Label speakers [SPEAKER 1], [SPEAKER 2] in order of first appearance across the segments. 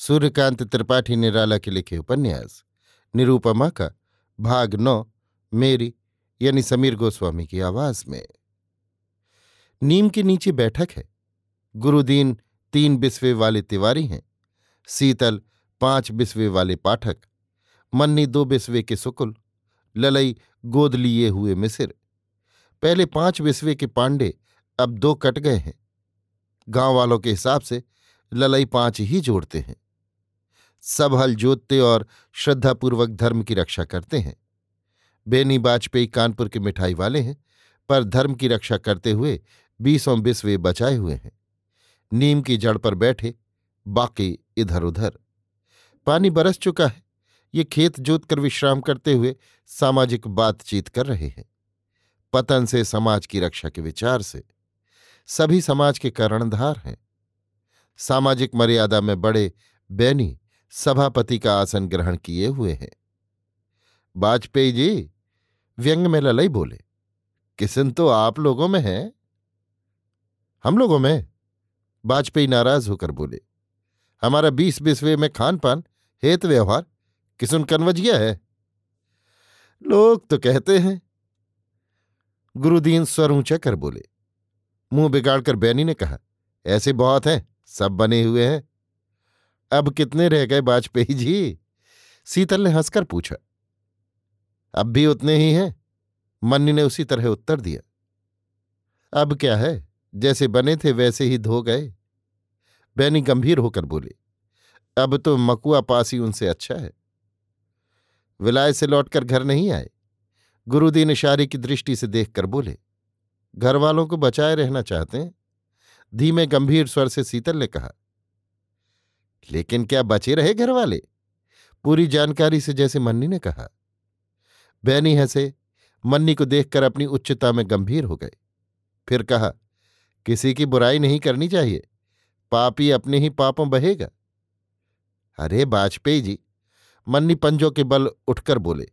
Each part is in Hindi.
[SPEAKER 1] सूर्यकांत त्रिपाठी निराला के लिखे उपन्यास निरूपमा का भाग नौ, मेरी, यानी समीर गोस्वामी की आवाज़ में। नीम के नीचे बैठक है। गुरुदीन तीन बिस्वे वाले तिवारी हैं। सीतल पाँच बिस्वे वाले पाठक। मन्नी दो बिस्वे के सुकुल। ललई गोद लिए हुए मिसिर। पहले पाँच बिस्वे के पांडे अब दो कट गए हैं। गाँव वालों के हिसाब से ललई पाँच ही जोड़ते हैं। सब हल जोतते और श्रद्धापूर्वक धर्म की रक्षा करते हैं। बेनी वाजपेयी कानपुर के मिठाई वाले हैं, पर धर्म की रक्षा करते हुए बीसों बिस्वे बचाए हुए हैं। नीम की जड़ पर बैठे, बाकी इधर उधर पानी बरस चुका है। ये खेत जोत कर विश्राम करते हुए सामाजिक बातचीत कर रहे हैं। पतन से समाज की रक्षा के विचार से। सभी समाज के कर्णधार हैं। सामाजिक मर्यादा में बड़े बैनी सभापति का आसन ग्रहण किए हुए हैं। वाजपेयी जी, व्यंग में ललई बोले, किसन तो आप लोगों में है? हम लोगों में? वाजपेयी नाराज़ होकर बोले, हमारा बीस बिस्वे में खान पान हेत व्यवहार, किसुन कन्वजिया है? लोग तो कहते हैं। गुरुदीन स्वर ऊँचा कर बोले, मुँह बिगाड़कर बैनी ने कहा, ऐसे बहुत हैं, सब बने हुए हैं। अब कितने रह गए वाजपेयी जी? सीतल ने हंसकर पूछा। अब भी उतने ही हैं। मन्नी ने उसी तरह उत्तर दिया। अब क्या है? जैसे बने थे वैसे ही धो गए। बैनी गंभीर होकर बोले, अब तो मकुआ पास ही उनसे अच्छा है। विलाय से लौटकर घर नहीं आए। गुरुदीन इशारे की दृष्टि से देखकर बोले घर वालों को बचाए रहना चाहते हैं? धीमे गंभीर स्वर से सीतल ने कहा लेकिन क्या बचे रहे घर वाले पूरी जानकारी से जैसे मन्नी ने कहा। बैनी हंसे। मन्नी को देखकर अपनी उच्चता में गंभीर हो गए। फिर कहा, किसी की बुराई नहीं करनी चाहिए। पापी अपने ही पापों बहेगा। अरे वाजपेयी जी। मन्नी पंजों के बल उठकर बोले,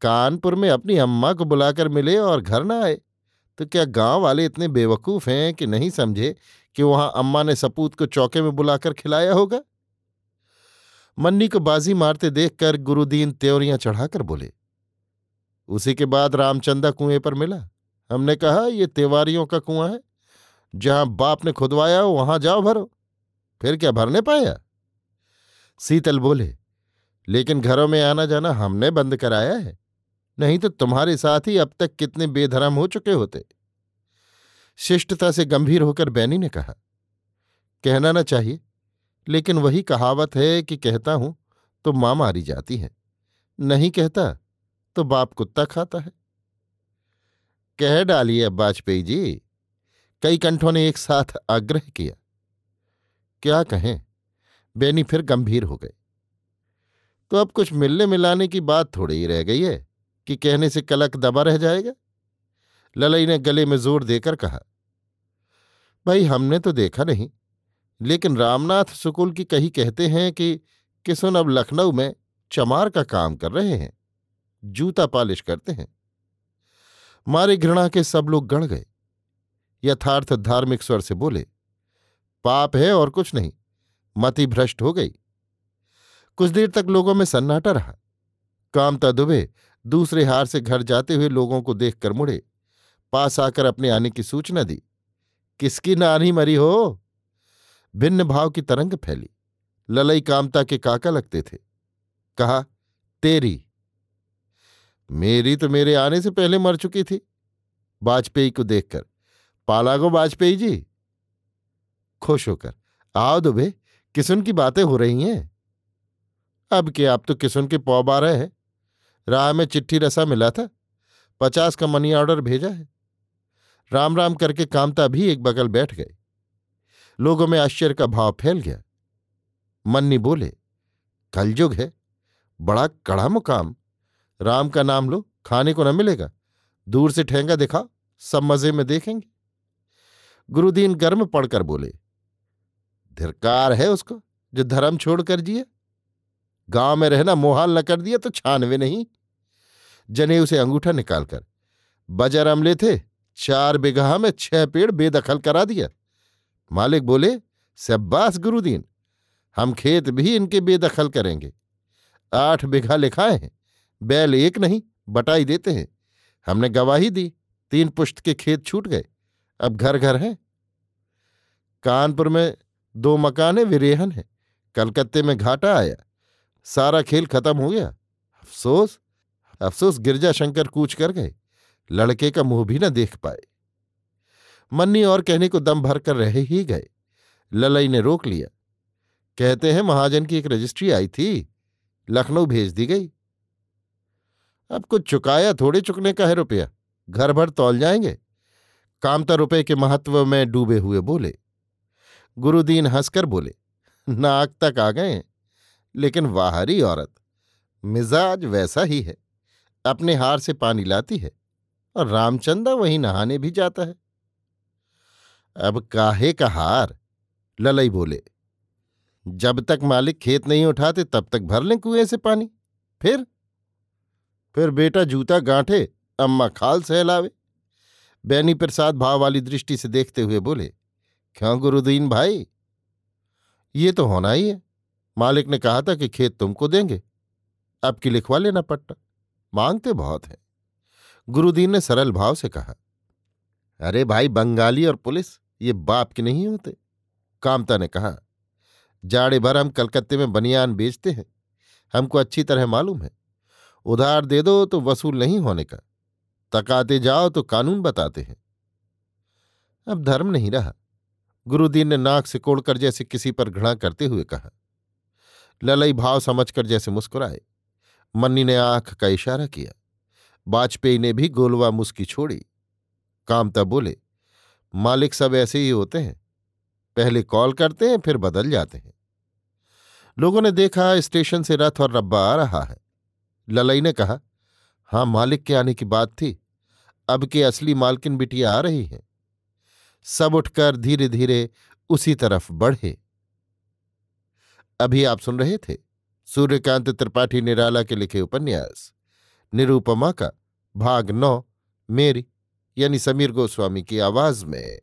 [SPEAKER 1] कानपुर में अपनी अम्मा को बुलाकर मिले और घर ना आए। तो क्या गाँव वाले इतने बेवकूफ़ हैं कि नहीं समझे कि वहाँ अम्मा ने सपूत को चौके में बुलाकर खिलाया होगा? मन्नी को बाजी मारते देखकर गुरुदीन त्योरियाँ चढ़ाकर बोले, उसी के बाद रामचंदा कुएँ पर मिला। हमने कहा, ये तिवारियों का कुआँ है। जहाँ बाप ने खुदवाया हो वहाँ जाओ भरो। फिर क्या भरने पाया? सीतल बोले, लेकिन घरों में आना जाना हमने बंद कराया है। नहीं तो तुम्हारे साथ ही अब तक कितने बेधर्म हो चुके होते। शिष्टता से गंभीर होकर बैनी ने कहा, कहना ना चाहिए, लेकिन वही कहावत है कि कहता हूँ तो माँ मारी जाती है, नहीं कहता तो बाप कुत्ता खाता है। कह डालिए अब वाजपेयी जी, कई कंठों ने एक साथ आग्रह किया। क्या कहें, बेनी फिर गंभीर हो गए। तो अब कुछ मिलने मिलाने की बात थोड़ी ही रह गई है कि कहने से कलक दबा रह जाएगा। ललई ने गले में ज़ोर देकर कहा भाई, हमने तो देखा नहीं। लेकिन रामनाथ सुकुल की कही कहते हैं कि किसुन अब लखनऊ में चमार का काम कर रहे हैं, जूता पालिश करते हैं। मारे घृणा के सब लोग गढ़ गए। यथार्थ धार्मिक स्वर से बोले, पाप है और कुछ नहीं, मति भ्रष्ट हो गई। कुछ देर तक लोगों में सन्नाटा रहा। कामता दुबे दूसरे हार से घर जाते हुए लोगों को देखकर मुड़े, पास आकर अपने आने की सूचना दी। किसकी नानी मरी हो? भिन्न भाव की तरंग फैली। ललई कामता के काका लगते थे। कहा, तेरी, मेरी तो मेरे आने से पहले मर चुकी थी। वाजपेयी को देखकर, पालागो वाजपेयी जी। खुश होकर, आओ दुबे, किसुन की बातें हो रही हैं? अब के आप तो किसुन के पौ रहे हैं। राह में चिट्ठी रसा मिला था। पचास का मनी ऑर्डर भेजा है। राम राम करके कामता भी एक बगल बैठ गए लोगों में आश्चर्य का भाव फैल गया। मन्नी बोले, कलयुग है, बड़ा कड़ा मुकाम। राम का नाम लो, खाने को न मिलेगा। दूर से ठेंगा दिखा सब मज़े में देखेंगे। गुरुदीन गर्म पड़कर बोले, धिरकार है उसको, जो धर्म छोड़कर जिए। गाँव में रहना मोहाल न कर दिया तो छानवे नहीं। जने उसे अंगूठा निकालकर बजर अमले थे चार बिगहा में छह पेड़ बेदखल करा दिया। मालिक बोले सब्बास गुरुदीन, हम खेत भी इनके बेदखल करेंगे। आठ बिघा लिखाए हैं, बैल एक नहीं, बटाई देते हैं। हमने गवाही दी, तीन पुश्त के खेत छूट गए, अब घर घर हैं। कानपुर में दो मकान विरेहन है, कलकत्ते में घाटा आया, सारा खेल खत्म हो गया। अफसोस अफसोस गिरजा शंकर कूच कर गए। लड़के का मुँह भी न देख पाए। मन्नी और कहने को दम भर कर रहे ही गए। ललई ने रोक लिया। कहते हैं महाजन की एक रजिस्ट्री आई थी। लखनऊ भेज दी गई। अब कुछ चुकाया थोड़े चुकने का है रुपया। घर भर तौल जाएँगे। कामता रुपए के महत्व में डूबे हुए बोले। गुरुदीन हंसकर बोले, नाक तक आ गए लेकिन वाहरी औरत, मिजाज वैसा ही है। अपने हार से पानी लाती है। और रामचंदा वहीं नहाने भी जाता है। अब काहे का हार? ललई बोले, जब तक मालिक खेत नहीं उठाते तब तक भर लें कुएँ से पानी। फिर? फिर बेटा जूता गांठे, अम्मा खाल सहलावे। बैनी प्रसाद भाव वाली दृष्टि से देखते हुए बोले, क्यों गुरुदीन भाई? ये तो होना ही है। मालिक ने कहा था कि खेत तुमको देंगे। अब की लिखवा लेना पट्टा। मांगते बहुत है। गुरुदीन ने सरल भाव से कहा, अरे भाई, बंगाली और पुलिस, ये बाप के नहीं होते? कामता ने कहा, जाड़े भर हम कलकत्ते में बनियान बेचते हैं। हमको अच्छी तरह मालूम है। उधार दे दो तो वसूल नहीं होने का। तकाते जाओ तो कानून बताते हैं। अब धर्म नहीं रहा। गुरुदीन ने नाक से कोड़कर जैसे किसी पर घृणा करते हुए कहा, ललई भाव समझकर जैसे मुस्कुराए। मन्नी ने आँख का इशारा किया। वाजपेयी ने भी गोलवा मुस्की छोड़ी। कामता बोले, मालिक सब ऐसे ही होते हैं। पहले कॉल करते हैं, फिर बदल जाते हैं। लोगों ने देखा, स्टेशन से रथ और रब्बा आ रहा है। ललई ने कहा, हाँ, मालिक के आने की बात थी। अब के असली मालकिन बिटिया आ रही हैं। सब उठकर धीरे धीरे उसी तरफ़ बढ़े। अभी आप सुन रहे थे सूर्यकांत त्रिपाठी निराला के लिखे उपन्यास। निरूपमा का भाग नौ मेरी यानी समीर गोस्वामी की आवाज़ में।